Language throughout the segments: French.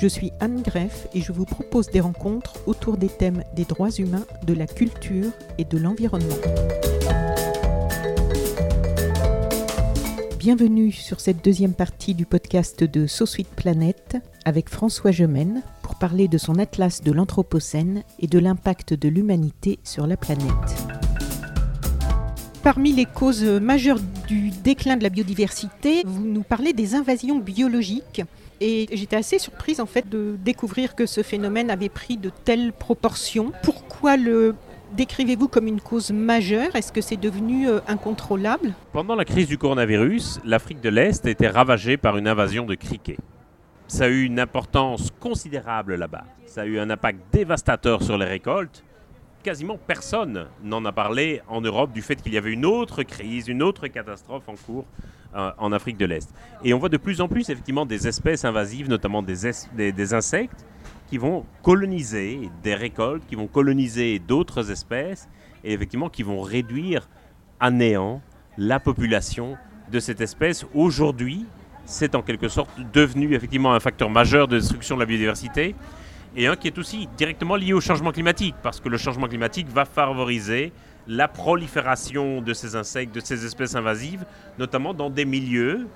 Je suis Anne Greff et je vous propose des rencontres autour des thèmes des droits humains, de la culture et de l'environnement. Bienvenue sur cette deuxième partie du podcast de So Sweet Planet avec François Gemène pour parler de son atlas de l'Anthropocène et de l'impact de l'humanité sur la planète. Parmi les causes majeures du déclin de la biodiversité, vous nous parlez des invasions biologiques. Et j'étais assez surprise en fait de découvrir que ce phénomène avait pris de telles proportions. Pourquoi le décrivez-vous comme une cause majeure? Est-ce que c'est devenu euh, incontrôlable? Pendant la crise du coronavirus, l'Afrique de l'Est a été ravagée par une invasion de criquets. Ça a eu une importance considérable là-bas. Ça a eu un impact dévastateur sur les récoltes. Quasiment personne n'en a parlé en Europe du fait qu'il y avait une autre crise, une autre catastrophe en cours euh, en Afrique de l'Est. Et on voit de plus en plus effectivement des espèces invasives, notamment des, es- des- des insectes, qui vont coloniser des récoltes, qui vont coloniser d'autres espèces, et effectivement qui vont réduire à néant la population de cette espèce. Aujourd'hui, c'est en quelque sorte devenu effectivement un facteur majeur de destruction de la biodiversité, et un qui est aussi directement lié au changement climatique, parce que le changement climatique va favoriser la prolifération de ces insectes, de ces espèces invasives, notamment dans des milieux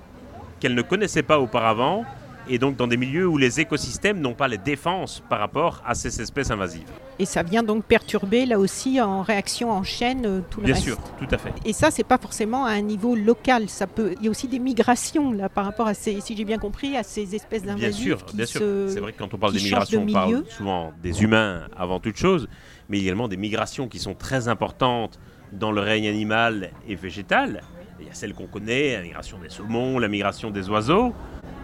qu'elles ne connaissaient pas auparavant, et donc dans des milieux où les écosystèmes n'ont pas les défenses par rapport à ces espèces invasives. Et ça vient donc perturber là aussi en réaction en chaîne euh, tout le Bien reste. sûr, tout à fait. Et ça, c'est pas forcément à un niveau local. Ça peut. Il y a aussi des migrations là par rapport à ces, si j'ai bien compris, à ces espèces Bien d'invasives sûr, qui bien sûr. se- C'est vrai que quand on parle des de migrations, on parle souvent des humains avant toute chose, mais également des migrations qui sont très importantes dans le règne animal et végétal. Il y a celle qu'on connaît, la migration des saumons, la migration des oiseaux,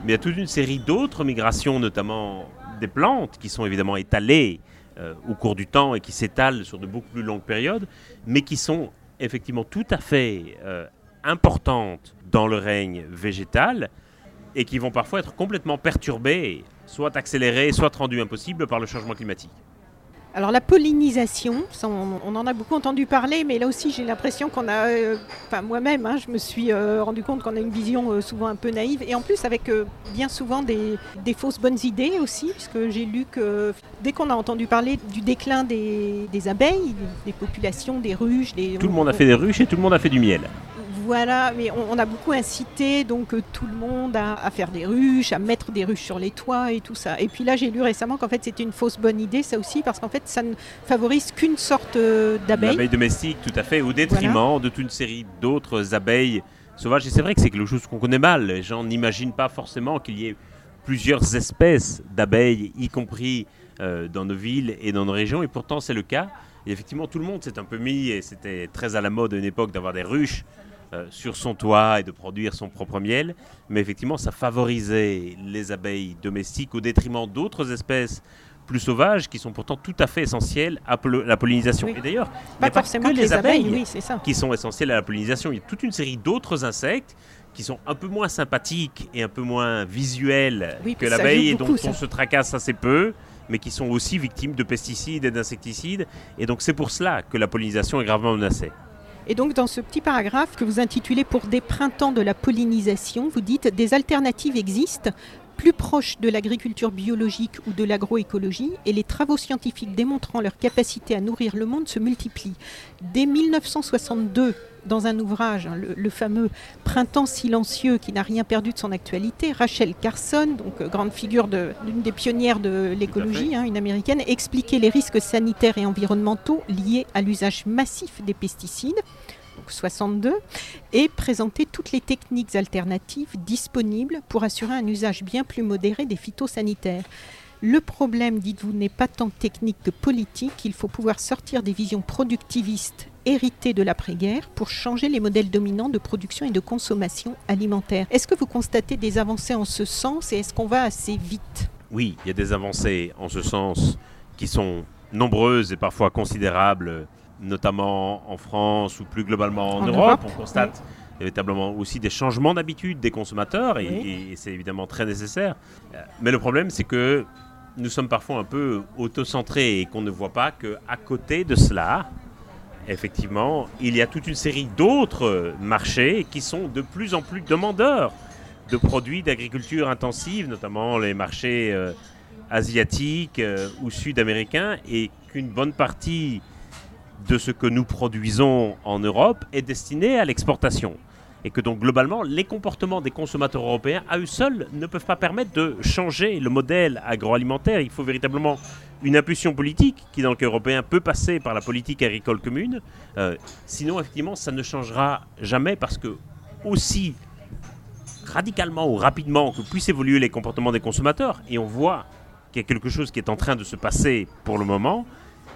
mais il y a toute une série d'autres migrations, notamment des plantes, qui sont évidemment étalées euh, au cours du temps et qui s'étalent sur de beaucoup plus longues périodes, mais qui sont effectivement tout à fait euh, importantes dans le règne végétal et qui vont parfois être complètement perturbées, soit accélérées, soit rendues impossibles par le changement climatique. Alors la pollinisation, on, en a beaucoup entendu parler, mais là aussi j'ai l'impression qu'on a, euh, enfin moi-même, hein, je me suis euh, rendu compte qu'on a une vision euh, souvent un peu naïve, et en plus avec bien souvent des, des fausses bonnes idées aussi, puisque j'ai lu que dès qu'on a entendu parler du déclin des, des abeilles, des populations, des ruches, des, Tout le monde a fait des ruches et tout le monde a fait du miel. Voilà, mais on, on a beaucoup incité donc euh, tout le monde à, à faire des ruches, à mettre des ruches sur les toits et tout ça. Et puis là, j'ai lu récemment qu'en fait c'était une fausse bonne idée, ça aussi, parce qu'en fait ça ne favorise qu'une sorte euh, d'abeille. L'abeille domestique, tout à fait, au détriment de toute une série d'autres abeilles sauvages. Et c'est vrai que c'est quelque chose qu'on connaît mal. Les gens n'imaginent pas forcément qu'il y ait plusieurs espèces d'abeilles, y compris euh, dans nos villes et dans nos régions. Et pourtant, c'est le cas. Et effectivement, tout le monde s'est un peu mis, et c'était très à la mode à une époque d'avoir des ruches euh, sur son toit et de produire son propre miel. Mais effectivement, ça favorisait les abeilles domestiques au détriment d'autres espèces plus sauvages qui sont pourtant tout à fait essentielles à la pollinisation. Oui. Et d'ailleurs, il n'y Pas a pas forcément que que les abeilles, oui, ça. qui sont essentielles à la pollinisation. Il y a toute une série d'autres insectes qui sont un peu moins sympathiques et un peu moins visuels Oui, que l'abeille et dont ça. on se tracasse assez peu, mais qui sont aussi victimes de pesticides et d'insecticides. Et donc c'est pour cela que la pollinisation est gravement menacée. Et donc dans ce petit paragraphe que vous intitulez Pour des printemps de la pollinisation, vous dites des alternatives existent plus proches de l'agriculture biologique ou de l'agroécologie et les travaux scientifiques démontrant leur capacité à nourrir le monde se multiplient. Dès 1962, dans un ouvrage, hein, le, le fameux Printemps silencieux qui n'a rien perdu de son actualité, Rachel Carson, donc euh, grande figure de- d'une des pionnières de l'écologie, hein, une américaine, expliquait les risques sanitaires et environnementaux liés à l'usage massif des pesticides. Donc 62, et présenter toutes les techniques alternatives disponibles pour assurer un usage bien plus modéré des phytosanitaires. Le problème, dites-vous, n'est pas tant technique que politique. Il faut pouvoir sortir des visions productivistes héritées de l'après-guerre pour changer les modèles dominants de production et de consommation alimentaire. Est-ce que vous constatez des avancées en ce sens et est-ce qu'on va assez vite Oui, il y a des avancées en ce sens qui sont nombreuses et parfois considérables, notamment en France ou plus globalement en, En Europe. Europe, On constate véritablement aussi des changements d'habitude des consommateurs et, Oui. et c'est évidemment très nécessaire. Euh, Mais le problème, c'est que nous sommes parfois un peu autocentrés et qu'on ne voit pas qu'à côté de cela, effectivement, il y a toute une série d'autres marchés qui sont de plus en plus demandeurs de produits d'agriculture intensive, notamment les marchés euh, asiatiques euh, ou sud-américains, et qu'une bonne partie de ce que nous produisons en Europe est destiné à l'exportation. Et que donc globalement, les comportements des consommateurs européens à eux seuls ne peuvent pas permettre de changer le modèle agroalimentaire. Il faut véritablement une impulsion politique qui, dans le cas européen, peut passer par la politique agricole commune. Euh, sinon, effectivement, ça ne changera jamais parce que aussi radicalement ou rapidement que puissent évoluer les comportements des consommateurs, et on voit qu'il y a quelque chose qui est en train de se passer pour le moment,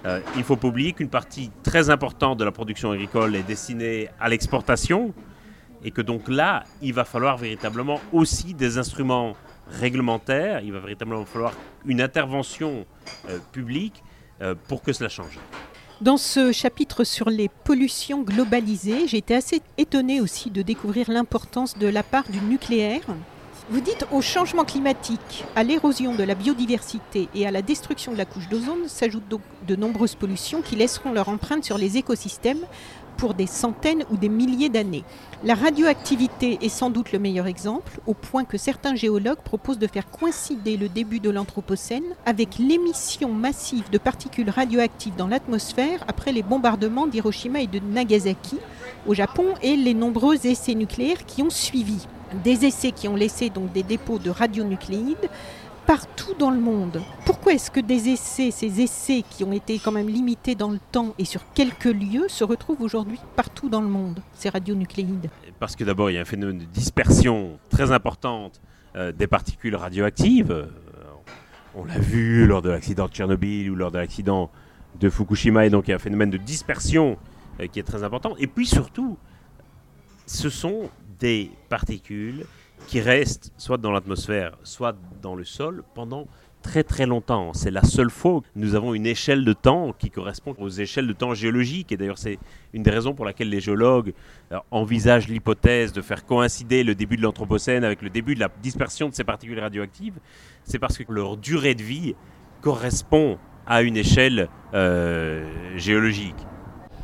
euh, il ne faut pas oublier qu'une partie très importante de la production agricole est destinée à l'exportation, et que donc là, il va falloir véritablement aussi des instruments réglementaires, il va véritablement falloir une intervention euh, publique euh, pour que cela change. Dans ce chapitre sur les pollutions globalisées, j'ai été assez étonnée aussi de découvrir l'importance de la part du nucléaire. Vous dites au changement climatique, à l'érosion de la biodiversité et à la destruction de la couche d'ozone s'ajoutent donc de nombreuses pollutions qui laisseront leur empreinte sur les écosystèmes pour des centaines ou des milliers d'années. La radioactivité est sans doute le meilleur exemple, au point que certains géologues proposent de faire coïncider le début de l'Anthropocène avec l'émission massive de particules radioactives dans l'atmosphère après les bombardements d'Hiroshima et de Nagasaki au Japon et les nombreux essais nucléaires qui ont suivi. Des essais qui ont laissé donc des dépôts de radionucléides partout dans le monde. Pourquoi est-ce que des essais, ces essais qui ont été quand même limités dans le temps et sur quelques lieux, se retrouvent aujourd'hui partout dans le monde, ces radionucléides? Parce que d'abord, il y a un phénomène de dispersion très importante euh, des particules radioactives. Euh, on l'a vu lors de l'accident de Tchernobyl ou lors de l'accident de Fukushima, et donc il y a un phénomène de dispersion euh, qui est très important. Et puis surtout, ce sont des particules qui restent soit dans l'atmosphère, soit dans le sol pendant très très longtemps. C'est la seule fois où nous avons une échelle de temps qui correspond aux échelles de temps géologiques. Et d'ailleurs, c'est une des raisons pour laquelle les géologues euh, envisagent l'hypothèse de faire coïncider le début de l'Anthropocène avec le début de la dispersion de ces particules radioactives. C'est parce que leur durée de vie correspond à une échelle euh, géologique.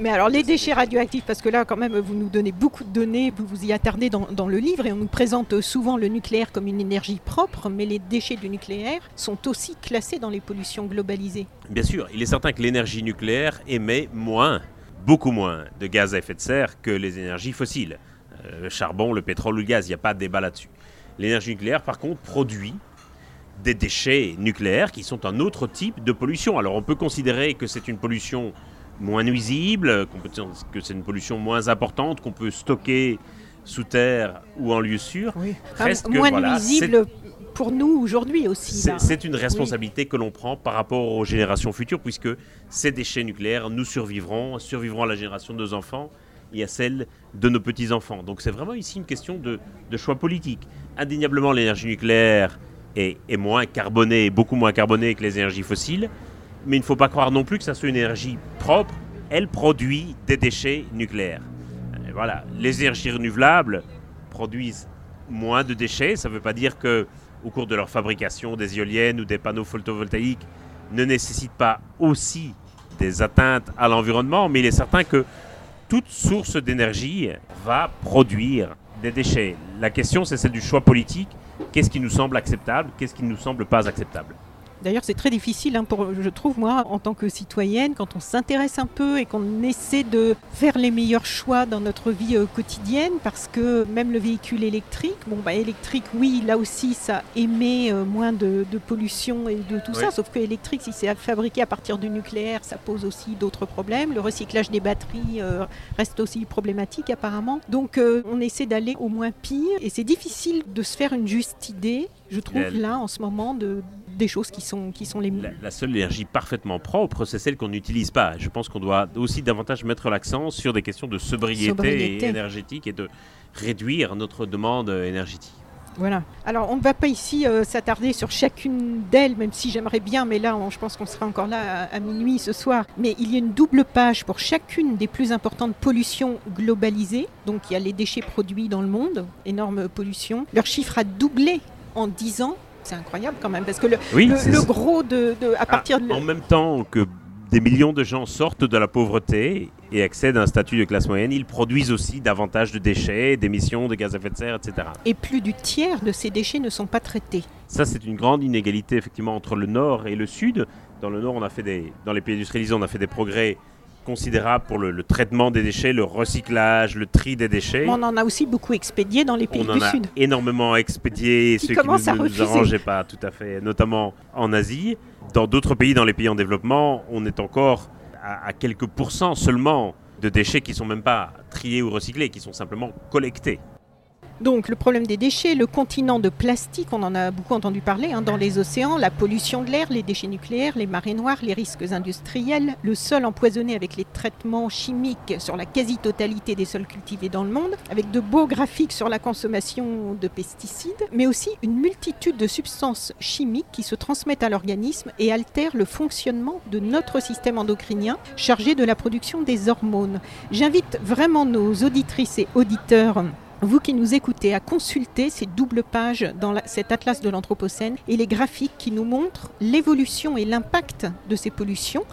Mais alors les déchets radioactifs, parce que là quand même vous nous donnez beaucoup de données, vous vous y attardez dans, le livre et on nous présente souvent le nucléaire comme une énergie propre, mais les déchets du nucléaire sont aussi classés dans les pollutions globalisées. Bien sûr, il est certain que l'énergie nucléaire émet moins, beaucoup moins de gaz à effet de serre que les énergies fossiles. Euh, le charbon, le pétrole ou le gaz, il n'y a pas de débat là-dessus. L'énergie nucléaire, par contre, produit des déchets nucléaires qui sont un autre type de pollution. Alors on peut considérer que c'est une pollution moins nuisible, qu'on peut dire que c'est une pollution moins importante, qu'on peut stocker sous terre ou en lieu sûr. Reste que, moins voilà, nuisible pour nous aujourd'hui aussi. c'est une responsabilité que l'on prend par rapport aux générations futures, puisque ces déchets nucléaires, nous survivrons, survivront à la génération de nos enfants et à celle de nos petits-enfants. Donc c'est vraiment ici une question de, de choix politique. Indéniablement, l'énergie nucléaire est, est moins carbonée, beaucoup moins carbonée que les énergies fossiles, mais il ne faut pas croire non plus que ça soit une énergie propre. Elle produit des déchets nucléaires. Et voilà, les énergies renouvelables produisent moins de déchets. Ça ne veut pas dire que au cours de leur fabrication, des éoliennes ou des panneaux photovoltaïques ne nécessitent pas aussi des atteintes à l'environnement, mais il est certain que toute source d'énergie va produire des déchets. La question, c'est celle du choix politique. Qu'est-ce qui nous semble acceptable? Qu'est-ce qui ne nous semble pas acceptable? D'ailleurs, c'est très difficile, hein, pour, je trouve, moi, en tant que citoyenne, quand on s'intéresse un peu et qu'on essaie de faire les meilleurs choix dans notre vie euh, quotidienne, parce que même le véhicule électrique, bon, bah, électrique, oui, là aussi, ça émet euh, moins de, de pollution et de tout Oui. ça, sauf que électrique, si c'est fabriqué à partir du nucléaire, ça pose aussi d'autres problèmes. Le recyclage des batteries euh, reste aussi problématique, apparemment. Donc, euh, on essaie d'aller au moins pire, et c'est difficile de se faire une juste idée, je trouve, là, en ce moment, de, des choses qui sont, qui sont les La, la seule énergie parfaitement propre, c'est celle qu'on n'utilise pas. Je pense qu'on doit aussi davantage mettre l'accent sur des questions de sobriété, Sobriété. énergétique et de réduire notre demande énergétique. Voilà. Alors, on ne va pas ici euh, s'attarder sur chacune d'elles, même si j'aimerais bien, mais là, on- je pense qu'on sera encore là à, à minuit ce soir. Mais il y a une double page pour chacune des plus importantes pollutions globalisées. Donc, il y a les déchets produits dans le monde, énorme pollution. Leur chiffre a doublé en 10 ans. C'est incroyable quand même, parce que le, Oui, le, c'est- le gros de, de- à partir de... En même temps que des millions de gens sortent de la pauvreté et accèdent à un statut de classe moyenne, ils produisent aussi davantage de déchets, d'émissions, de gaz à effet de serre, etc. Et plus du tiers de ces déchets ne sont pas traités. Ça, c'est une grande inégalité effectivement entre le nord et le sud. Dans le nord, on a fait des, dans les pays industrialisés, on a fait des progrès considérables pour le, le traitement des déchets, le recyclage, le tri des déchets. On en a aussi beaucoup expédié dans les pays On en du a Sud. énormément expédié, Qui ceux qui ne nous refuser. arrangeaient pas tout à fait, notamment en Asie. Dans d'autres pays, dans les pays en développement, on est encore à, à quelques pourcents seulement de déchets qui sont même pas triés ou recyclés, qui sont simplement collectés. Donc le problème des déchets, le continent de plastique, on en a beaucoup entendu parler hein, dans les océans, la pollution de l'air, les déchets nucléaires, les marées noires, les risques industriels, le sol empoisonné avec les traitements chimiques sur la quasi-totalité des sols cultivés dans le monde, avec de beaux graphiques sur la consommation de pesticides, mais aussi une multitude de substances chimiques qui se transmettent à l'organisme et altèrent le fonctionnement de notre système endocrinien chargé de la production des hormones. J'invite vraiment nos auditrices et auditeurs vous qui nous écoutez, à consulter ces doubles pages dans cet atlas de l'Anthropocène et les graphiques qui nous montrent l'évolution et l'impact de ces pollutions,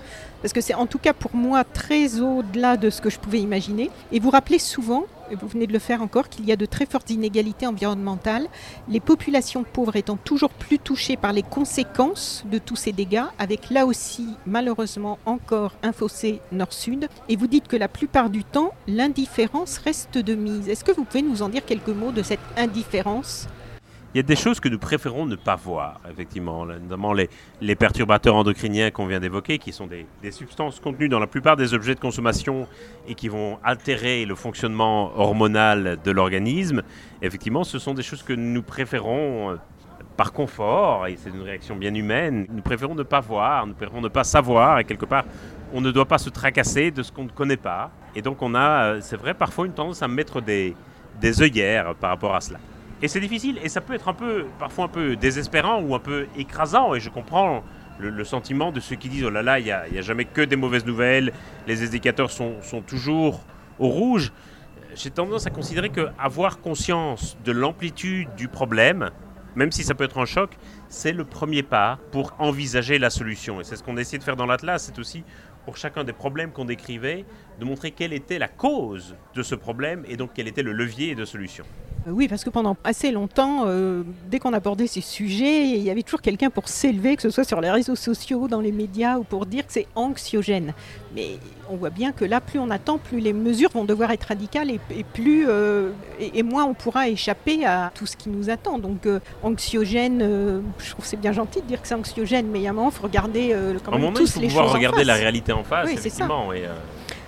parce que c'est en tout cas pour moi très au-delà de ce que je pouvais imaginer. Et vous rappelez souvent, et vous venez de le faire encore, qu'il y a de très fortes inégalités environnementales, les populations pauvres étant toujours plus touchées par les conséquences de tous ces dégâts, avec là aussi malheureusement encore un fossé nord-sud. Et vous dites que la plupart du temps, l'indifférence reste de mise. Est-ce que vous pouvez nous en dire quelques mots de cette indifférence? Il y a des choses que nous préférons ne pas voir, effectivement, notamment les, perturbateurs endocriniens qu'on vient d'évoquer, qui sont des, des substances contenues dans la plupart des objets de consommation et qui vont altérer le fonctionnement hormonal de l'organisme. Effectivement, ce sont des choses que nous préférons euh, par confort, et c'est une réaction bien humaine, nous préférons ne pas voir, nous préférons ne pas savoir, et quelque part, on ne doit pas se tracasser de ce qu'on ne connaît pas. Et donc on a, euh, c'est vrai, parfois une tendance à mettre des, des œillères par rapport à cela. Et c'est difficile, et ça peut être un peu, parfois un peu désespérant ou un peu écrasant, et je comprends le, sentiment de ceux qui disent, oh là là, il n'y a, jamais que des mauvaises nouvelles, les indicateurs sont, sont toujours au rouge. J'ai tendance à considérer que avoir conscience de l'amplitude du problème, même si ça peut être un choc, c'est le premier pas pour envisager la solution. Et c'est ce qu'on essaie de faire dans l'Atlas, c'est aussi pour chacun des problèmes qu'on décrivait, de montrer quelle était la cause de ce problème et donc quel était le levier de solution. Euh, Oui, parce que pendant assez longtemps, euh, dès qu'on abordait ces sujets, il y avait toujours quelqu'un pour s'élever, que ce soit sur les réseaux sociaux, dans les médias, ou pour dire que c'est anxiogène. Mais on voit bien que là, plus on attend, plus les mesures vont devoir être radicales et, et plus euh, et, et moins on pourra échapper à tout ce qui nous attend. Donc euh, anxiogène, je trouve c'est bien gentil de dire que c'est anxiogène, mais il y a un moment, il faut regarder quand À un même moment, il tous faut les pouvoir choses en regarder face. la réalité en face, Oui, c'est ça. effectivement.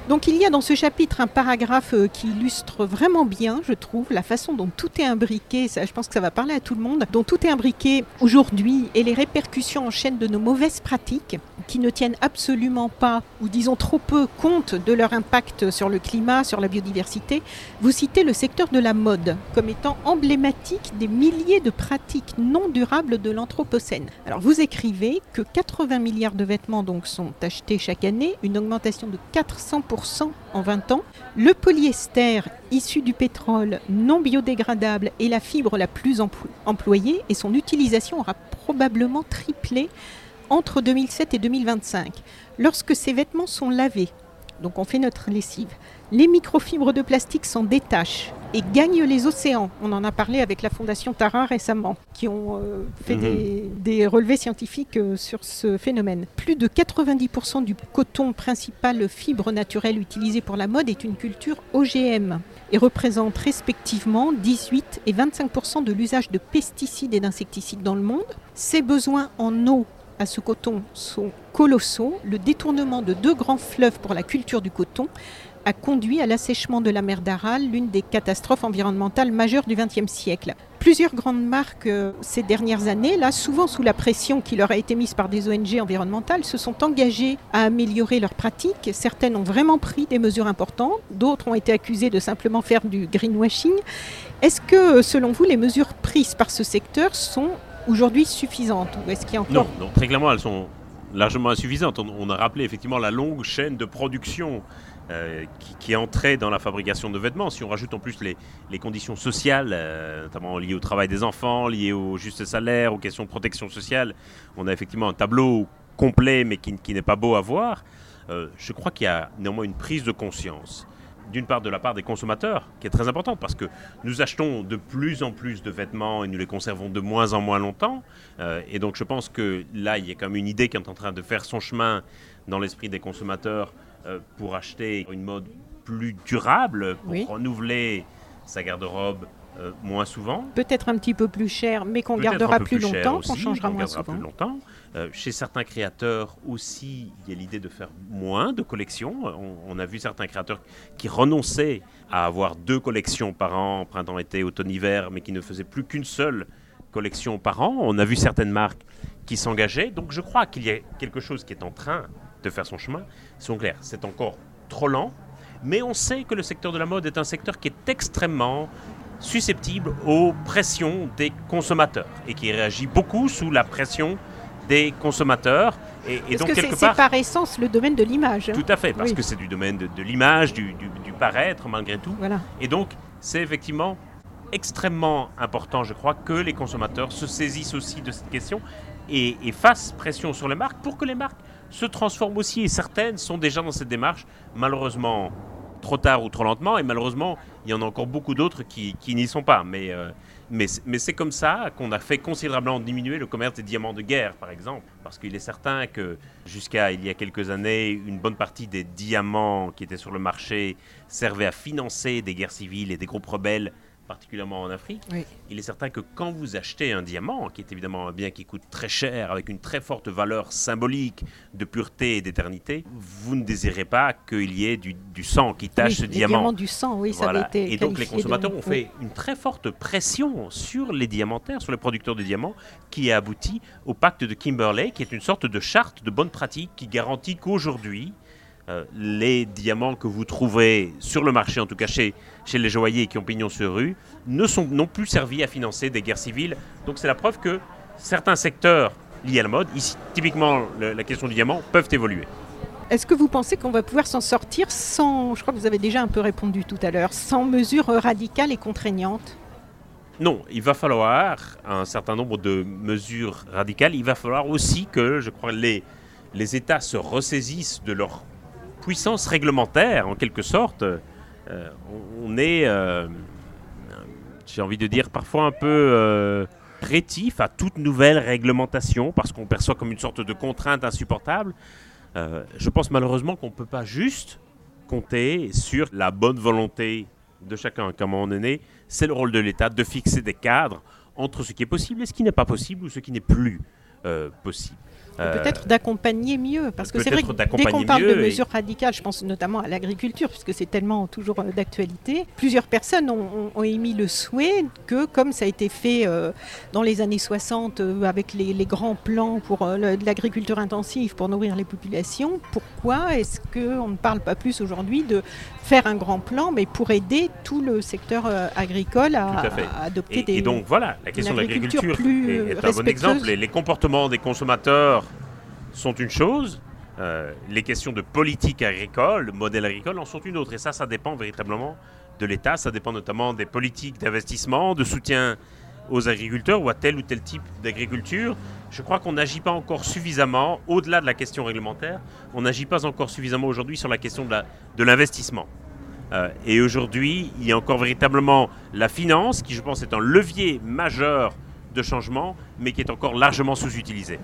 Donc il y a dans ce chapitre un paragraphe euh, qui illustre vraiment bien, je trouve, la façon dont tout est imbriqué, ça, je pense que ça va parler à tout le monde, dont tout est imbriqué aujourd'hui et les répercussions en chaîne de nos mauvaises pratiques qui ne tiennent absolument pas, ou disons trop peu, compte de leur impact sur le climat, sur la biodiversité. Vous citez le secteur de la mode comme étant emblématique des milliers de pratiques non durables de l'Anthropocène. Alors vous écrivez que 80 milliards de vêtements sont achetés chaque année, une augmentation de 400% en 20 ans. Le polyester issu du pétrole non biodégradable est la fibre la plus emplo- employée et son utilisation aura probablement triplé entre 2007 et 2025. Lorsque ces vêtements sont lavés, donc on fait notre lessive. Les microfibres de plastique s'en détachent et gagnent les océans. On en a parlé avec la Fondation Tara récemment, qui ont euh, fait Mhm. des, des relevés scientifiques euh, sur ce phénomène. Plus de 90% du coton, principale fibre naturelle utilisée pour la mode, est une culture OGM et représente respectivement 18 et 25% de l'usage de pesticides et d'insecticides dans le monde. Ces besoins en eau à ce coton sont colossaux. Le détournement de deux grands fleuves pour la culture du coton a conduit à l'assèchement de la mer d'Aral, l'une des catastrophes environnementales majeures du XXe siècle. Plusieurs grandes marques euh, ces dernières années, là, souvent sous la pression qui leur a été mise par des ONG environnementales, se sont engagées à améliorer leurs pratiques. Certaines ont vraiment pris des mesures importantes, d'autres ont été accusées de simplement faire du greenwashing. Est-ce que, selon vous, les mesures prises par ce secteur sont aujourd'hui suffisantes ou est-ce qu'il y Non, très clairement, elles sont largement insuffisantes. On a rappelé effectivement la longue chaîne de production euh, qui, qui entrée dans la fabrication de vêtements. Si on rajoute en plus les, conditions sociales, euh, notamment liées au travail des enfants, liées au juste salaire, aux questions de protection sociale, on a effectivement un tableau complet mais qui, n'est pas beau à voir. Euh, je crois qu'il y a néanmoins une prise de conscience d'une part de la part des consommateurs, qui est très importante, parce que nous achetons de plus en plus de vêtements et nous les conservons de moins en moins longtemps. Et donc je pense que là, il y a quand même une idée qui est en train de faire son chemin dans l'esprit des consommateurs pour acheter une mode plus durable, pour Oui. renouveler sa garde-robe euh, moins souvent. Peut-être un petit peu plus cher, mais qu'on gardera plus, longtemps, qu'on changera moins souvent. plus longtemps. Euh, chez certains créateurs aussi, il y a l'idée de faire moins de collections. On, on a vu certains créateurs qui renonçaient à avoir deux collections par an, printemps, été, automne, hiver, mais qui ne faisaient plus qu'une seule collection par an. On a vu certaines marques qui s'engageaient. Donc je crois qu'il y a quelque chose qui est en train de faire son chemin. Soyons clairs, c'est encore trop lent, mais on sait que le secteur de la mode est un secteur qui est extrêmement susceptible aux pressions des consommateurs et qui réagit beaucoup sous la pression des consommateurs. Et, donc, que c'est quelque c'est part, par essence le domaine de l'image. hein. tout à fait, parce Oui. que c'est du domaine de, de l'image, du, du- du paraître malgré tout. Voilà. Et donc, c'est effectivement extrêmement important, je crois, que les consommateurs se saisissent aussi de cette question et, et fassent pression sur les marques pour que les marques se transforment aussi. Et certaines sont déjà dans cette démarche, malheureusement trop tard ou trop lentement, et malheureusement, il y en a encore beaucoup d'autres qui, qui n'y sont pas. Mais, euh, mais, mais c'est comme ça qu'on a fait considérablement diminuer le commerce des diamants de guerre, par exemple. Parce qu'il est certain que jusqu'à il y a quelques années, une bonne partie des diamants qui étaient sur le marché servaient à financer des guerres civiles et des groupes rebelles, particulièrement en Afrique. Oui. Il est certain que quand vous achetez un diamant, qui est évidemment un bien qui coûte très cher, avec une très forte valeur symbolique de pureté et d'éternité, vous ne désirez pas qu'il y ait du, du sang qui tache Oui, ce diamant. du sang, oui, ça avait été Et donc les de- consommateurs ont oui. fait une très forte pression sur les diamantaires, sur les producteurs de diamants, qui a abouti au pacte de Kimberley, qui est une sorte de charte de bonne pratique qui garantit qu'aujourd'hui, euh, les diamants que vous trouverez sur le marché, en tout cas chez, chez les joailliers qui ont pignon sur rue, ne sont non plus servis à financer des guerres civiles. Donc c'est la preuve que certains secteurs liés à la mode, ici typiquement le- la question du diamant, peuvent évoluer. Est-ce que vous pensez qu'on va pouvoir s'en sortir sans, je crois que vous avez déjà un peu répondu tout à l'heure, sans mesures radicales et contraignantes? Non, il va falloir un certain nombre de mesures radicales. Il va falloir aussi que, je crois, les, les États se ressaisissent de leur puissance réglementaire, en quelque sorte. Euh, on est, euh, j'ai envie de dire, parfois un peu euh, rétif à toute nouvelle réglementation, parce qu'on perçoit comme une sorte de contrainte insupportable. Je pense malheureusement qu'on ne peut pas juste compter sur la bonne volonté de chacun. Comme on est né, c'est le rôle de l'État de fixer des cadres entre ce qui est possible et ce qui n'est pas possible ou ce qui n'est plus possible. Euh, Peut-être d'accompagner mieux, parce que c'est vrai que dès qu'on parle de et- mesures radicales, je pense notamment à l'agriculture, puisque c'est tellement toujours euh, d'actualité, plusieurs personnes ont, émis le souhait que, comme ça a été fait euh, dans les années 60 euh, avec les, les grands plans pour l'agriculture intensive pour nourrir les populations, pourquoi est-ce qu'on ne parle pas plus aujourd'hui de faire un grand plan, mais pour aider tout le secteur euh, agricole à, adopter Et, des... et donc voilà, la question de agriculture l'agriculture est, est un bon exemple. Et les comportements des consommateurs sont une chose, euh, les questions de politique agricole, modèle agricole en sont une autre. Et ça, ça dépend véritablement de l'État, ça dépend notamment des politiques d'investissement, de soutien aux agriculteurs ou à tel ou tel type d'agriculture. Je crois qu'on n'agit pas encore suffisamment, au-delà de la question réglementaire, on n'agit pas encore suffisamment aujourd'hui sur la question de l'investissement. Euh, et aujourd'hui, il y a encore véritablement la finance, qui je pense est un levier majeur de changement, mais qui est encore largement sous-utilisé.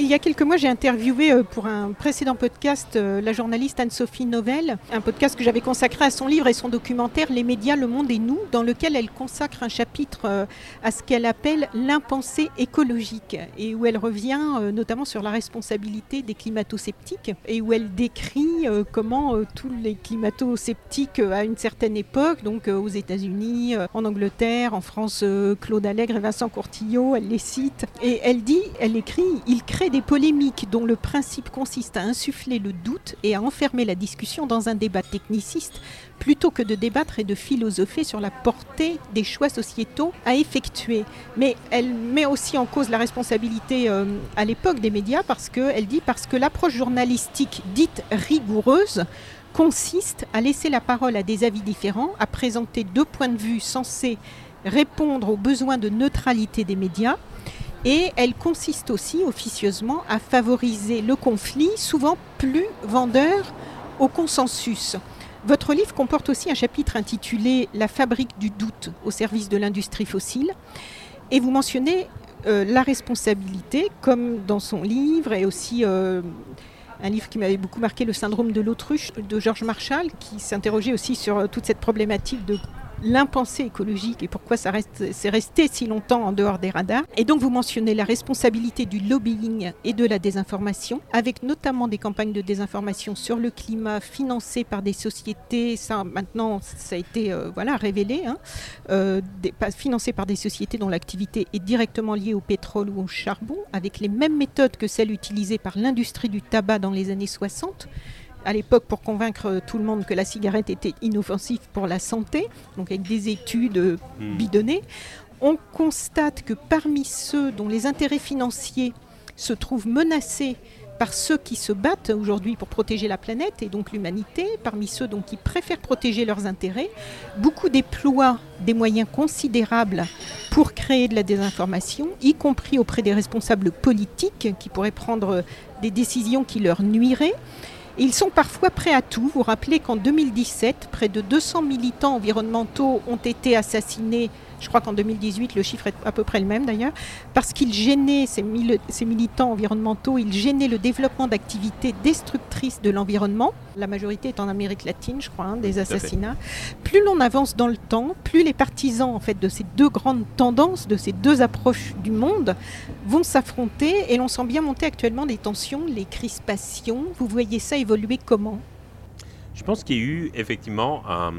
Il y a quelques mois, j'ai interviewé euh, pour un précédent podcast euh, la journaliste Anne-Sophie Novelle, un podcast que j'avais consacré à son livre et son documentaire Les médias, le monde et nous, dans lequel elle consacre un chapitre euh, à ce qu'elle appelle l'impensée écologique et où elle revient notamment sur la responsabilité des climato-sceptiques et où elle décrit comment tous les climato-sceptiques à une certaine époque, donc aux États-Unis, en Angleterre, en France, Claude Allègre et Vincent Courtillot, elle les cite et elle dit, elle écrit, ils des polémiques dont le principe consiste à insuffler le doute et à enfermer la discussion dans un débat techniciste plutôt que de débattre et de philosopher sur la portée des choix sociétaux à effectuer. Mais elle met aussi en cause la responsabilité euh, à l'époque des médias parce qu'elle dit parce que l'approche journalistique dite rigoureuse consiste à laisser la parole à des avis différents, à présenter deux points de vue censés répondre aux besoins de neutralité des médias et elle consiste aussi officieusement à favoriser le conflit, souvent plus vendeur au consensus. Votre livre comporte aussi un chapitre intitulé La fabrique du doute au service de l'industrie fossile. Et vous mentionnez euh, la responsabilité, comme dans son livre, et aussi euh, un livre qui m'avait beaucoup marqué, Le syndrome de l'autruche, de Georges Marshall, qui s'interrogeait aussi sur euh, toute cette problématique de l'impensé écologique et pourquoi ça reste, c'est resté si longtemps en dehors des radars. Et donc vous mentionnez la responsabilité du lobbying et de la désinformation, avec notamment des campagnes de désinformation sur le climat financées par des sociétés. Ça maintenant, ça a été euh, voilà révélé, hein, euh, financées par des sociétés dont l'activité est directement liée au pétrole ou au charbon, avec les mêmes méthodes que celles utilisées par l'industrie du tabac dans les années 60 à l'époque pour convaincre tout le monde que la cigarette était inoffensive pour la santé, donc avec des études hmm. bidonnées. On constate que parmi ceux dont les intérêts financiers se trouvent menacés par ceux qui se battent aujourd'hui pour protéger la planète et donc l'humanité, parmi ceux donc qui préfèrent protéger leurs intérêts, beaucoup déploient des moyens considérables pour créer de la désinformation, y compris auprès des responsables politiques qui pourraient prendre des décisions qui leur nuiraient. Ils sont parfois prêts à tout. Vous rappelez qu'en 2017, près de 200 militants environnementaux ont été assassinés je crois qu'en 2018, le chiffre est à peu près le même d'ailleurs, parce qu'ils gênaient, ces, militants environnementaux, ils gênaient le développement d'activités destructrices de l'environnement. La majorité est en Amérique latine, je crois, hein, des assassinats. Plus l'on avance dans le temps, plus les partisans en fait, de ces deux grandes tendances, de ces deux approches du monde, vont s'affronter et l'on sent bien monter actuellement les tensions, les crispations. Vous voyez ça évoluer comment? Je pense qu'il y a eu effectivement un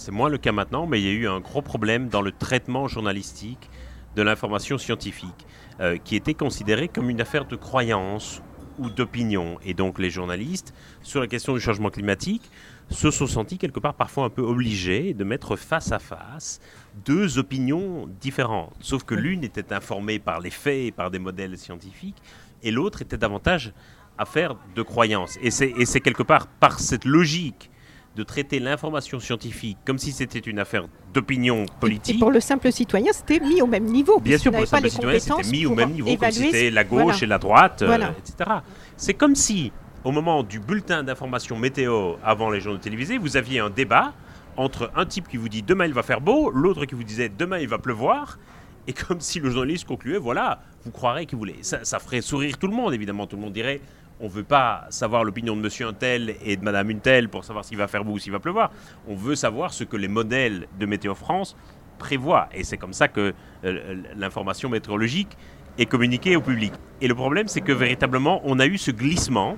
c'est moins le cas maintenant, mais il y a eu un gros problème dans le traitement journalistique de l'information scientifique, euh, qui était considéré comme une affaire de croyance ou d'opinion. Et donc les journalistes, sur la question du changement climatique, se sont sentis quelque part parfois un peu obligés de mettre face à face deux opinions différentes. Sauf que l'une était informée par les faits et par des modèles scientifiques, et l'autre était davantage affaire de croyance. Et c'est quelque part par cette logique de traiter l'information scientifique comme si c'était une affaire d'opinion politique. Et pour le simple citoyen, c'était mis au même niveau. Bien sûr, pour le simple citoyen, c'était mis au même niveau, comme c'était la gauche et la droite, euh, etc. C'est comme si, au moment du bulletin d'information météo avant les journaux télévisés, vous aviez un débat entre un type qui vous dit demain il va faire beau, l'autre qui vous disait demain il va pleuvoir, et comme si le journaliste concluait, voilà, vous croirez qu'il voulait. Ça, ça ferait sourire tout le monde, évidemment. Tout le monde dirait on ne veut pas savoir l'opinion de monsieur un tel et de madame une telle pour savoir s'il va faire beau ou s'il va pleuvoir. On veut savoir ce que les modèles de Météo France prévoient. Et c'est comme ça que euh, l'information météorologique est communiquée au public. Et le problème, c'est que véritablement, on a eu ce glissement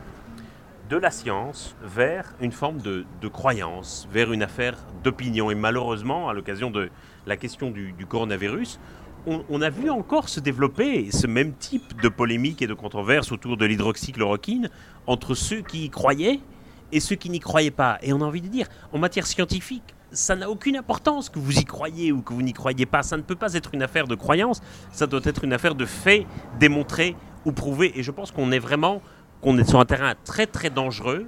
de la science vers une forme de, croyance, vers une affaire d'opinion. Et malheureusement, à l'occasion de la question du coronavirus, on, a vu encore se développer ce même type de polémique et de controverse autour de l'hydroxychloroquine entre ceux qui y croyaient et ceux qui n'y croyaient pas. Et on a envie de dire, en matière scientifique, ça n'a aucune importance que vous y croyez ou que vous n'y croyez pas. Ça ne peut pas être une affaire de croyance, ça doit être une affaire de faits démontrés ou prouvés. Et je pense qu'on est vraiment qu'on est sur un terrain très très dangereux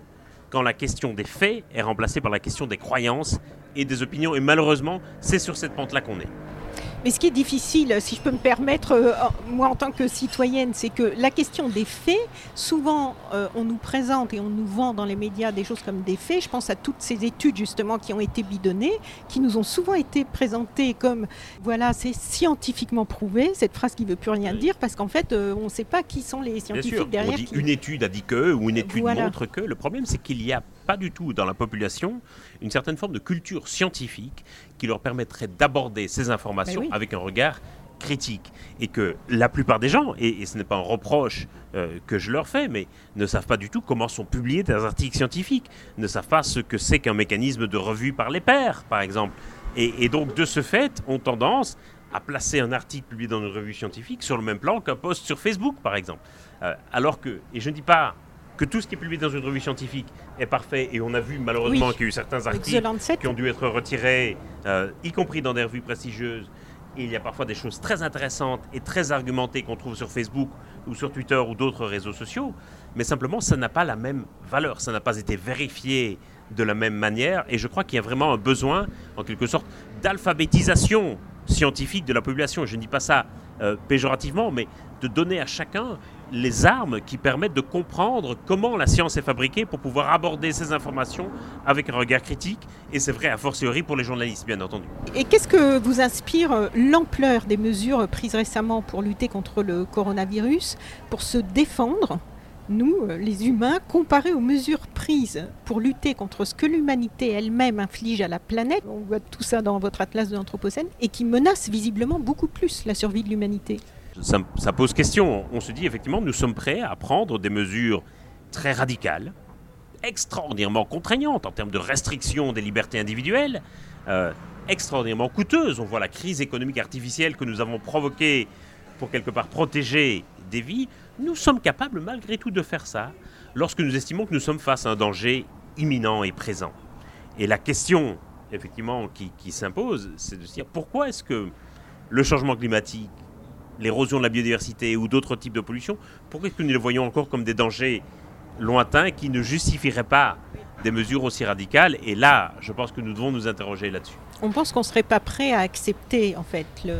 quand la question des faits est remplacée par la question des croyances et des opinions. Et malheureusement, c'est sur cette pente-là qu'on est. Mais ce qui est difficile, si je peux me permettre, euh, moi en tant que citoyenne, c'est que la question des faits, souvent euh, on nous présente et on nous vend dans les médias des choses comme des faits. Je pense à toutes ces études justement qui ont été bidonnées, qui nous ont souvent été présentées comme voilà, c'est scientifiquement prouvé, cette phrase qui ne veut plus rien dire, parce qu'en fait euh, on ne sait pas qui sont les Bien scientifiques sûr, derrière. on dit qui- une étude a dit que, ou une étude Voilà. montre que. Le problème, c'est qu'il n'y a pas du tout dans la population une certaine forme de culture scientifique qui leur permettrait d'aborder ces informations Ben oui. Avec un regard critique. Et que la plupart des gens, et, et ce n'est pas un reproche euh, que je leur fais, mais ne savent pas du tout comment sont publiés des articles scientifiques, ne savent pas ce que c'est qu'un mécanisme de revue par les pairs, par exemple. Et, et donc, de ce fait, ont tendance à placer un article publié dans une revue scientifique sur le même plan qu'un post sur Facebook, par exemple. Euh, alors que, et je ne dis pas que tout ce qui est publié dans une revue scientifique est parfait, et on a vu malheureusement Oui. qu'il y a eu certains articles qui ont dû être retirés, euh, y compris dans des revues prestigieuses. Il y a parfois des choses très intéressantes et très argumentées qu'on trouve sur Facebook ou sur Twitter ou d'autres réseaux sociaux, mais simplement ça n'a pas la même valeur, ça n'a pas été vérifié de la même manière, et je crois qu'il y a vraiment un besoin, en quelque sorte, d'alphabétisation scientifique de la population. Je ne dis pas ça euh, péjorativement, mais de donner à chacun les armes qui permettent de comprendre comment la science est fabriquée pour pouvoir aborder ces informations avec un regard critique. Et c'est vrai a fortiori pour les journalistes, bien entendu. Et qu'est-ce que vous inspire euh, l'ampleur des mesures prises récemment pour lutter contre le coronavirus, pour se défendre, nous, euh, les humains, comparé aux mesures prises pour lutter contre ce que l'humanité elle-même inflige à la planète? On voit tout ça dans votre atlas de l'Anthropocène, et qui menace visiblement beaucoup plus la survie de l'humanité. Ça, pose question. On se dit effectivement, nous sommes prêts à prendre des mesures très radicales, extraordinairement contraignantes en termes de restriction des libertés individuelles, euh, extraordinairement coûteuses. On voit la crise économique artificielle que nous avons provoquée pour quelque part protéger des vies. Nous sommes capables malgré tout de faire ça lorsque nous estimons que nous sommes face à un danger imminent et présent. Et la question, effectivement, qui s'impose, c'est de se dire pourquoi est-ce que le changement climatique, l'érosion de la biodiversité ou d'autres types de pollution, pourquoi est-ce que nous les voyons encore comme des dangers lointains qui ne justifieraient pas des mesures aussi radicales? Et là, je pense que nous devons nous interroger là-dessus. On pense qu'on ne serait pas prêt à accepter, en fait, le...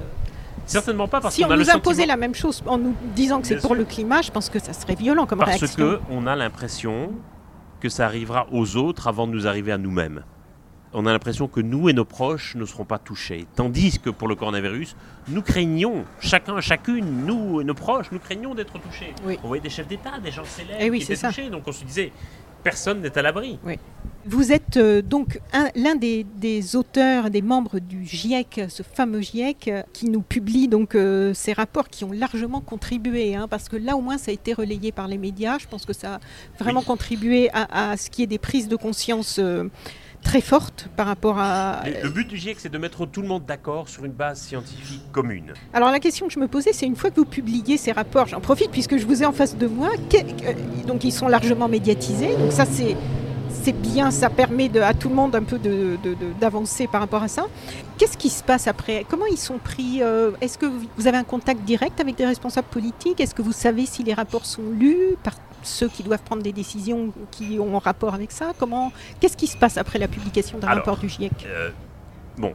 Certainement pas parce si on a nous imposait sentiment- la même chose en nous disant que c'est pour le climat, je pense que ça serait violent comme Parce réaction. que on a l'impression que ça arrivera aux autres avant de nous arriver à nous-mêmes. On a l'impression que nous et nos proches ne seront pas touchés. Tandis que pour le coronavirus, nous craignons, chacun, chacune, nous et nos proches, nous craignons d'être touchés. Oui. On voyait des chefs d'État, des gens célèbres Eh oui, qui étaient ça. touchés. Donc on se disait, personne n'est à l'abri. Vous êtes euh, donc un- l'un des, des auteurs, des membres du GIEC, ce fameux GIEC, euh, qui nous publie donc euh, ces rapports qui ont largement contribué, hein, parce que là au moins ça a été relayé par les médias. Je pense que ça a vraiment Oui. contribué à, à ce qui est des prises de conscience très fortes par rapport à. Le, le but du GIEC, c'est de mettre tout le monde d'accord sur une base scientifique commune. Alors la question que je me posais, c'est une fois que vous publiez ces rapports, j'en profite puisque je vous ai en face de moi, donc ils sont largement médiatisés, donc ça c'est c'est bien, ça permet de- à tout le monde un peu d'avancer par rapport à ça. Qu'est-ce qui se passe après? Comment ils sont pris euh, Est-ce que vous vous avez un contact direct avec des responsables politiques? Est-ce que vous savez si les rapports sont lus par ceux qui doivent prendre des décisions qui ont rapport avec ça Comment Qu'est-ce qui se passe après la publication d'un rapport du GIEC Euh, bon,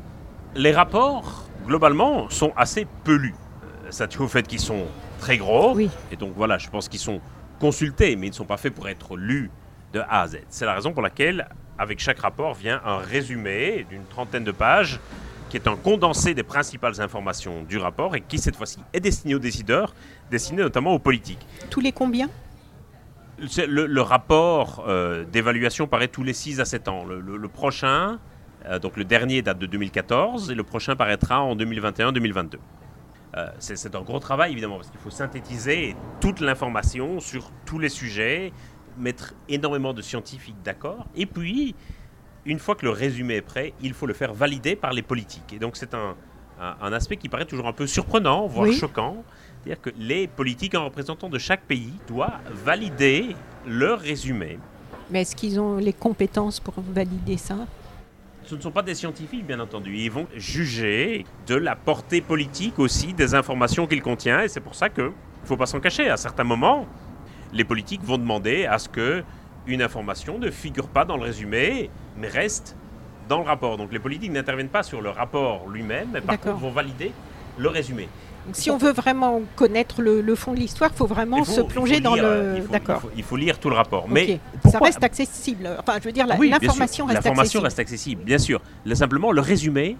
les rapports, globalement, sont assez peu lus. Euh, Ça tient au fait qu'ils sont très gros. Oui. Et donc voilà, je pense qu'ils sont consultés, mais ils ne sont pas faits pour être lus de A à Z. C'est la raison pour laquelle, avec chaque rapport, vient un résumé d'une trentaine de pages, qui est un condensé des principales informations du rapport et qui, cette fois-ci, est destiné aux décideurs, destiné notamment aux politiques. Tous les combien? Le, le rapport euh, d'évaluation paraît tous les 6 à 7 ans. Le, le- le prochain, euh, donc le dernier date de 2014, et le prochain paraîtra en 2021-2022. Euh, c'est un gros travail, évidemment, parce qu'il faut synthétiser toute l'information sur tous les sujets, mettre énormément de scientifiques d'accord, et puis, une fois que le résumé est prêt, il faut le faire valider par les politiques. Et donc c'est un, un- un aspect qui paraît toujours un peu surprenant, voire Oui. choquant. C'est-à-dire que les politiques en représentant de chaque pays doivent valider leur résumé. Mais est-ce qu'ils ont les compétences pour valider ça? Ce ne sont pas des scientifiques, bien entendu. Ils vont juger de la portée politique aussi des informations qu'il contient. Et c'est pour ça qu'il ne faut pas s'en cacher. À certains moments, les politiques vont demander à ce que une information ne figure pas dans le résumé, mais reste dans le rapport. Donc les politiques n'interviennent pas sur le rapport lui-même, mais par contre vont valider le résumé. Donc, si on veut vraiment connaître le, le fond de l'histoire, il faut vraiment faut- se plonger dans le. il faut- D'accord. Il faut, il faut lire tout le rapport. Mais ça reste accessible. Enfin, je veux dire, Oui, l'information reste L'information accessible. reste accessible, bien sûr. Là, simplement, le résumé,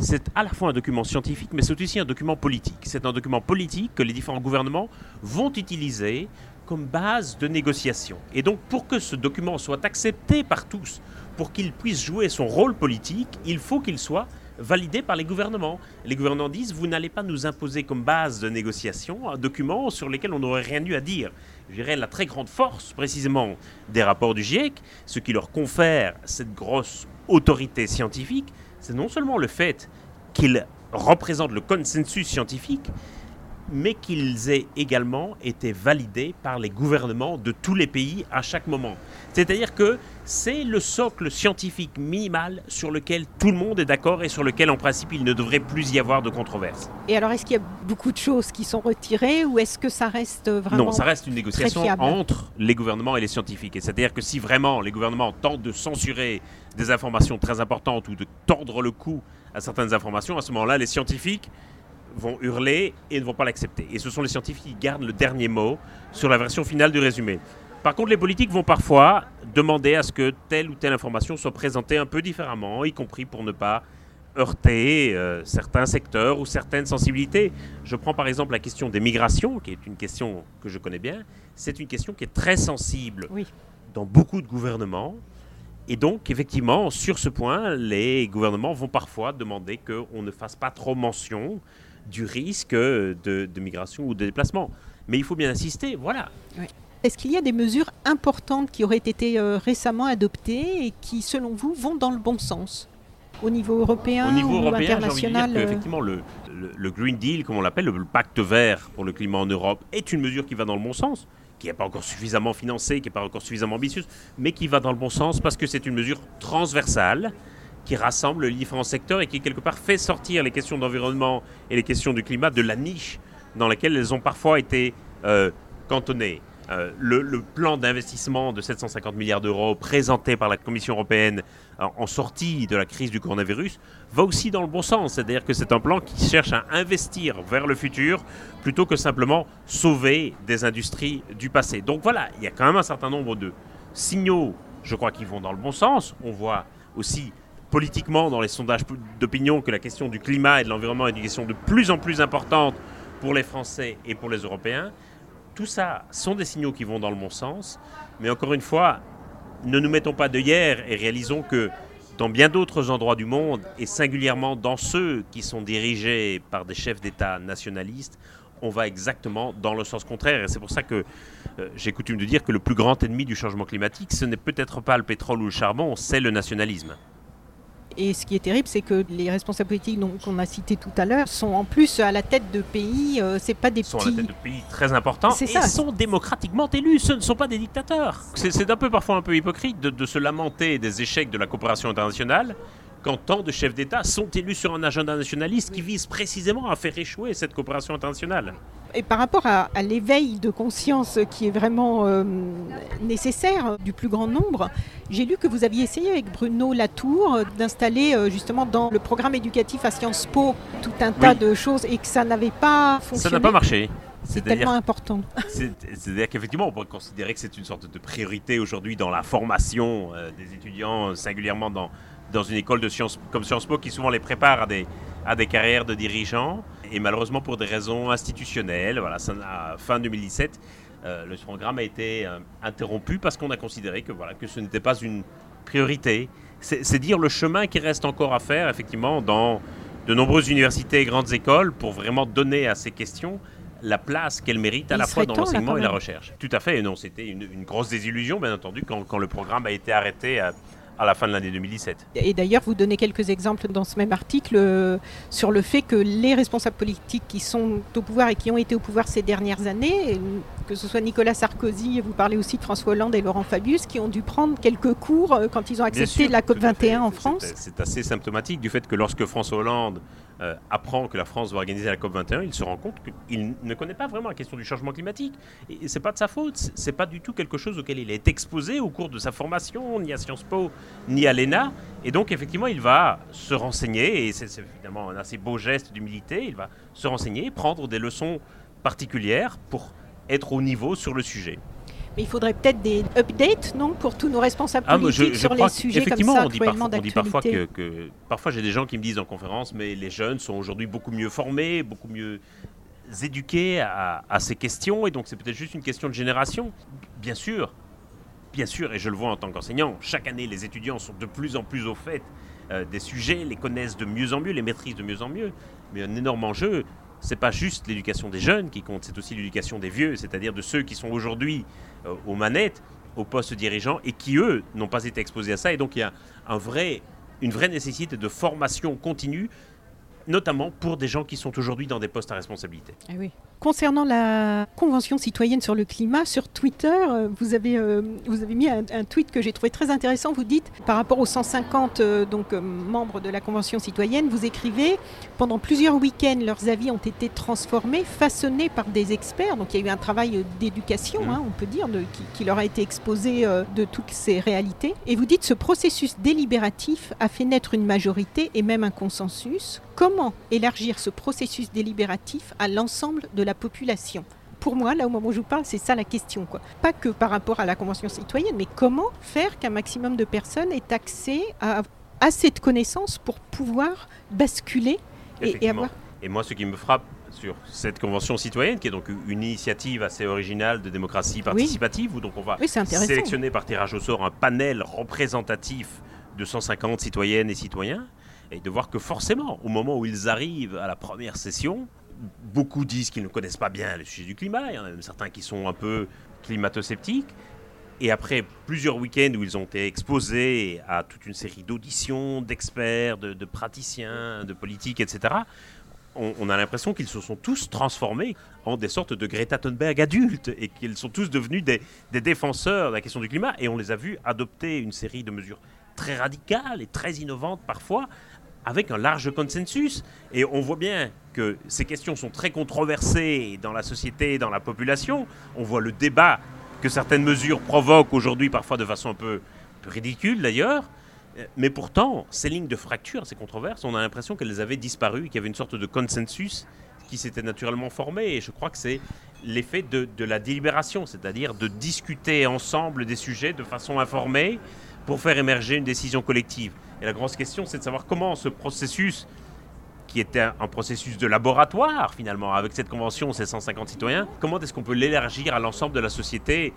c'est à la fois un document scientifique, mais c'est aussi un document politique. C'est un document politique que les différents gouvernements vont utiliser comme base de négociation. Et donc, pour que ce document soit accepté par tous, pour qu'il puisse jouer son rôle politique, il faut qu'il soit validé par les gouvernements. Les gouvernements disent, vous n'allez pas nous imposer comme base de négociation un document sur lequel on n'aurait rien eu à dire. Je dirais la très grande force, précisément, des rapports du GIEC, ce qui leur confère cette grosse autorité scientifique, c'est non seulement le fait qu'ils représentent le consensus scientifique, mais qu'ils aient également été validés par les gouvernements de tous les pays à chaque moment. C'est-à-dire que c'est le socle scientifique minimal sur lequel tout le monde est d'accord et sur lequel en principe il ne devrait plus y avoir de controverse. Et alors, est-ce qu'il y a beaucoup de choses qui sont retirées ou est-ce que ça reste vraiment Non, ça reste une négociation entre les gouvernements et les scientifiques. Et c'est-à-dire que si vraiment les gouvernements tentent de censurer des informations très importantes ou de tordre le cou à certaines informations, à ce moment-là, les scientifiques vont hurler et ne vont pas l'accepter. Et ce sont les scientifiques qui gardent le dernier mot sur la version finale du résumé. Par contre, les politiques vont parfois demander à ce que telle ou telle information soit présentée un peu différemment, y compris pour ne pas heurter euh, certains secteurs ou certaines sensibilités. Je prends par exemple la question des migrations, qui est une question que je connais bien. C'est une question qui est très sensible Oui. dans beaucoup de gouvernements. Et donc, effectivement, sur ce point, les gouvernements vont parfois demander qu'on ne fasse pas trop mention du risque de, de migration ou de déplacement. Mais il faut bien insister, voilà. Est-ce qu'il y a des mesures importantes qui auraient été euh, récemment adoptées et qui, selon vous, vont dans le bon sens au niveau européen Au niveau ou européen, dire international que, euh, effectivement, le, le- le Green Deal, comme on l'appelle, le, le pacte vert pour le climat en Europe, est une mesure qui va dans le bon sens, qui n'est pas encore suffisamment financée, qui n'est pas encore suffisamment ambitieuse, mais qui va dans le bon sens parce que c'est une mesure transversale qui rassemble les différents secteurs et qui, quelque part, fait sortir les questions d'environnement et les questions du climat de la niche dans laquelle elles ont parfois été euh, cantonnées. Euh, le, plan d'investissement de 750 milliards d'euros présenté par la Commission européenne en, en sortie de la crise du coronavirus va aussi dans le bon sens. C'est-à-dire que c'est un plan qui cherche à investir vers le futur plutôt que simplement sauver des industries du passé. Donc voilà, il y a quand même un certain nombre de signaux, je crois, qui vont dans le bon sens. On voit aussi politiquement dans les sondages d'opinion que la question du climat et de l'environnement est une question de plus en plus importante pour les Français et pour les Européens. Tout ça sont des signaux qui vont dans le bon sens, mais encore une fois, ne nous mettons pas d'œillères et réalisons que dans bien d'autres endroits du monde, et singulièrement dans ceux qui sont dirigés par des chefs d'État nationalistes, on va exactement dans le sens contraire. Et c'est pour ça que euh, j'ai coutume de dire que le plus grand ennemi du changement climatique, ce n'est peut-être pas le pétrole ou le charbon, c'est le nationalisme. Et ce qui est terrible, c'est que les responsables politiques qu'on a cités tout à l'heure sont en plus à la tête de pays, euh, c'est pas des Ils sont à la tête de pays très importants C'est et ça. sont démocratiquement élus. Ce ne sont pas des dictateurs. C'est c'est un peu parfois un peu hypocrite de, de se lamenter des échecs de la coopération internationale quand tant de chefs d'État sont élus sur un agenda nationaliste qui vise précisément à faire échouer cette coopération internationale. Et par rapport à, à l'éveil de conscience qui est vraiment euh, nécessaire du plus grand nombre, j'ai lu que vous aviez essayé avec Bruno Latour d'installer euh, justement dans le programme éducatif à Sciences Po tout un tas de choses et que ça n'avait pas Ça fonctionné. n'a pas marché. C'est tellement important. C'est- C'est-à-dire qu'effectivement, on pourrait considérer que c'est une sorte de priorité aujourd'hui dans la formation euh, des étudiants, singulièrement dans, dans une école de sciences comme Sciences Po, qui souvent les prépare à des, à des carrières de dirigeants. Et malheureusement, pour des raisons institutionnelles, voilà, ça fin 2017, euh, le programme a été euh, interrompu parce qu'on a considéré que, voilà, que ce n'était pas une priorité. C'est dire le chemin qui reste encore à faire, effectivement, dans de nombreuses universités et grandes écoles pour vraiment donner à ces questions la place qu'elles méritent à Il la fois dans l'enseignement et la recherche. Tout à fait, et non, c'était une, une grosse désillusion, bien entendu, quand, quand le programme a été arrêté à, à la fin de l'année 2017. Et d'ailleurs, vous donnez quelques exemples dans ce même article euh, sur le fait que les responsables politiques qui sont au pouvoir et qui ont été au pouvoir ces dernières années, que ce soit Nicolas Sarkozy, et vous parlez aussi de François Hollande et Laurent Fabius, qui ont dû prendre quelques cours euh, quand ils ont accepté sûr, la tout à fait. COP21 en France. C'est assez symptomatique du fait que lorsque François Hollande euh, apprend que la France va organiser la COP21, il se rend compte qu'il ne connaît pas vraiment la question du changement climatique. Et c'est pas de sa faute, c'est pas du tout quelque chose auquel il est exposé au cours de sa formation, ni à Sciences Po, ni à l'ENA. Et donc, effectivement, il va se renseigner, et c'est finalement un assez beau geste d'humilité, il va se renseigner, prendre des leçons particulières pour être au niveau sur le sujet. Mais il faudrait peut-être des updates, non, pour tous nos responsables ah, politiques sur les sujets comme ça, on dit parfois, on dit parfois que, parfois j'ai des gens qui me disent en conférence, mais les jeunes sont aujourd'hui beaucoup mieux formés, beaucoup mieux éduqués à, ces questions, et donc c'est peut-être juste une question de génération. Bien sûr, bien sûr, et je le vois en tant qu'enseignant, chaque année les étudiants sont de plus en plus au fait euh, des sujets, les connaissent de mieux en mieux, les maîtrisent de mieux en mieux. Mais un énorme enjeu, c'est pas juste l'éducation des jeunes qui compte, c'est aussi l'éducation des vieux, c'est-à-dire de ceux qui sont aujourd'hui euh, aux manettes, aux postes dirigeants, et qui, eux, n'ont pas été exposés à ça. Et donc, il y a un vrai, une vraie nécessité de formation continue, notamment pour des gens qui sont aujourd'hui dans des postes à responsabilité. Ah oui. Concernant la Convention citoyenne sur le climat, sur Twitter, euh, vous avez, euh, vous avez mis un, tweet que j'ai trouvé très intéressant. Vous dites, par rapport aux 150 euh, donc, membres de la Convention citoyenne, vous écrivez Pendant plusieurs week-ends, leurs avis ont été transformés, façonnés par des experts. Donc il y a eu un travail d'éducation, mmh. hein, on peut dire, de, qui, qui, leur a été exposé de toutes ces réalités. Et vous dites Ce processus délibératif a fait naître une majorité et même un consensus. Comment élargir ce processus délibératif à l'ensemble de la population pour moi, là au moment où je vous parle, c'est ça la question. Quoi. Pas que par rapport à la Convention citoyenne, mais comment faire qu'un maximum de personnes aient accès à assez de connaissances pour pouvoir basculer et, avoir... Et moi, ce qui me frappe sur cette Convention citoyenne, qui est donc une initiative assez originale de démocratie participative, où donc on va sélectionner par tirage au sort un panel représentatif de 150 citoyennes et citoyens, et de voir que forcément, au moment où ils arrivent à la première session, beaucoup disent qu'ils ne connaissent pas bien le sujet du climat. Il y en a même certains qui sont un peu climato-sceptiques. Et après plusieurs week-ends où ils ont été exposés à toute une série d'auditions, d'experts, de, praticiens, de politiques, etc., on, a l'impression qu'ils se sont tous transformés en des sortes de Greta Thunberg adultes et qu'ils sont tous devenus des, défenseurs de la question du climat. Et on les a vus adopter une série de mesures très radicales et très innovantes parfois, avec un large consensus. Et on voit bien que ces questions sont très controversées dans la société, dans la population. On voit le débat que certaines mesures provoquent aujourd'hui, parfois de façon un peu, ridicule d'ailleurs. Mais pourtant, ces lignes de fracture, ces controverses, on a l'impression qu'elles avaient disparu, qu'il y avait une sorte de consensus qui s'était naturellement formé. Et je crois que c'est l'effet de, la délibération, c'est-à-dire de discuter ensemble des sujets de façon informée pour faire émerger une décision collective. Et la grosse question, c'est de savoir comment ce processus, qui était un, processus de laboratoire finalement, avec cette convention, ces 150 citoyens, comment est-ce qu'on peut l'élargir à l'ensemble de la société?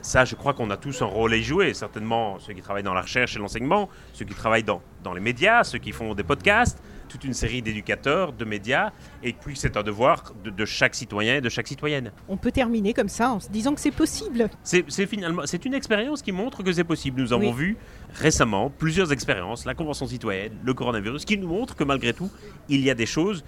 Ça, je crois qu'on a tous un rôle à y jouer. Certainement, ceux qui travaillent dans la recherche et l'enseignement, ceux qui travaillent dans, dans les médias, ceux qui font des podcasts, toute une série d'éducateurs, de médias, et puis c'est un devoir de, chaque citoyen et de chaque citoyenne. On peut terminer comme ça en se disant que c'est possible. C'est finalement, c'est une expérience qui montre que c'est possible. Nous avons vu récemment plusieurs expériences, la Convention citoyenne, le coronavirus, qui nous montrent que malgré tout, il y a des choses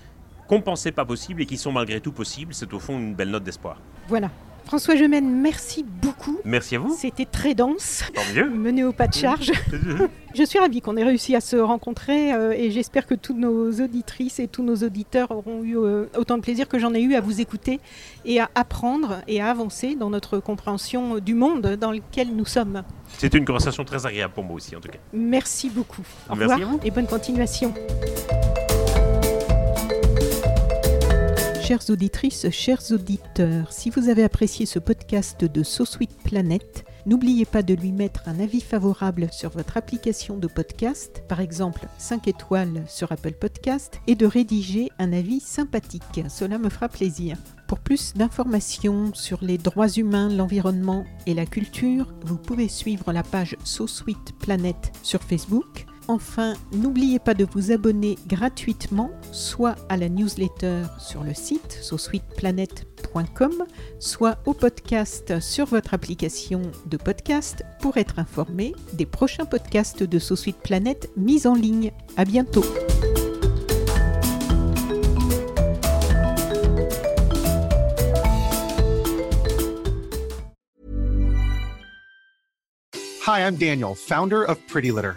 qu'on pensait pas possibles et qui sont malgré tout possibles. C'est au fond une belle note d'espoir. Voilà. François Gemène, merci beaucoup. Merci à vous. C'était très dense. Tant mieux. Mené au pas de charge. Je suis ravie qu'on ait réussi à se rencontrer euh, et j'espère que toutes nos auditrices et tous nos auditeurs auront eu euh, autant de plaisir que j'en ai eu à vous écouter et à apprendre et à avancer dans notre compréhension du monde dans lequel nous sommes. C'était une conversation très agréable pour moi aussi en tout cas. Merci beaucoup. Au revoir et bonne continuation. Chères auditrices, chers auditeurs, si vous avez apprécié ce podcast de So Planet, n'oubliez pas de lui mettre un avis favorable sur votre application de podcast, par exemple 5 étoiles sur Apple Podcast, et de rédiger un avis sympathique. Cela me fera plaisir. Pour plus d'informations sur les droits humains, l'environnement et la culture, vous pouvez suivre la page So Planet sur Facebook Enfin, n'oubliez pas de vous abonner gratuitement, soit à la newsletter sur le site sosweetplanet.com, soit au podcast sur votre application de podcast pour être informé des prochains podcasts de SoSuite Planet mis en ligne. À bientôt. Hi, I'm Daniel, founder of Pretty Litter.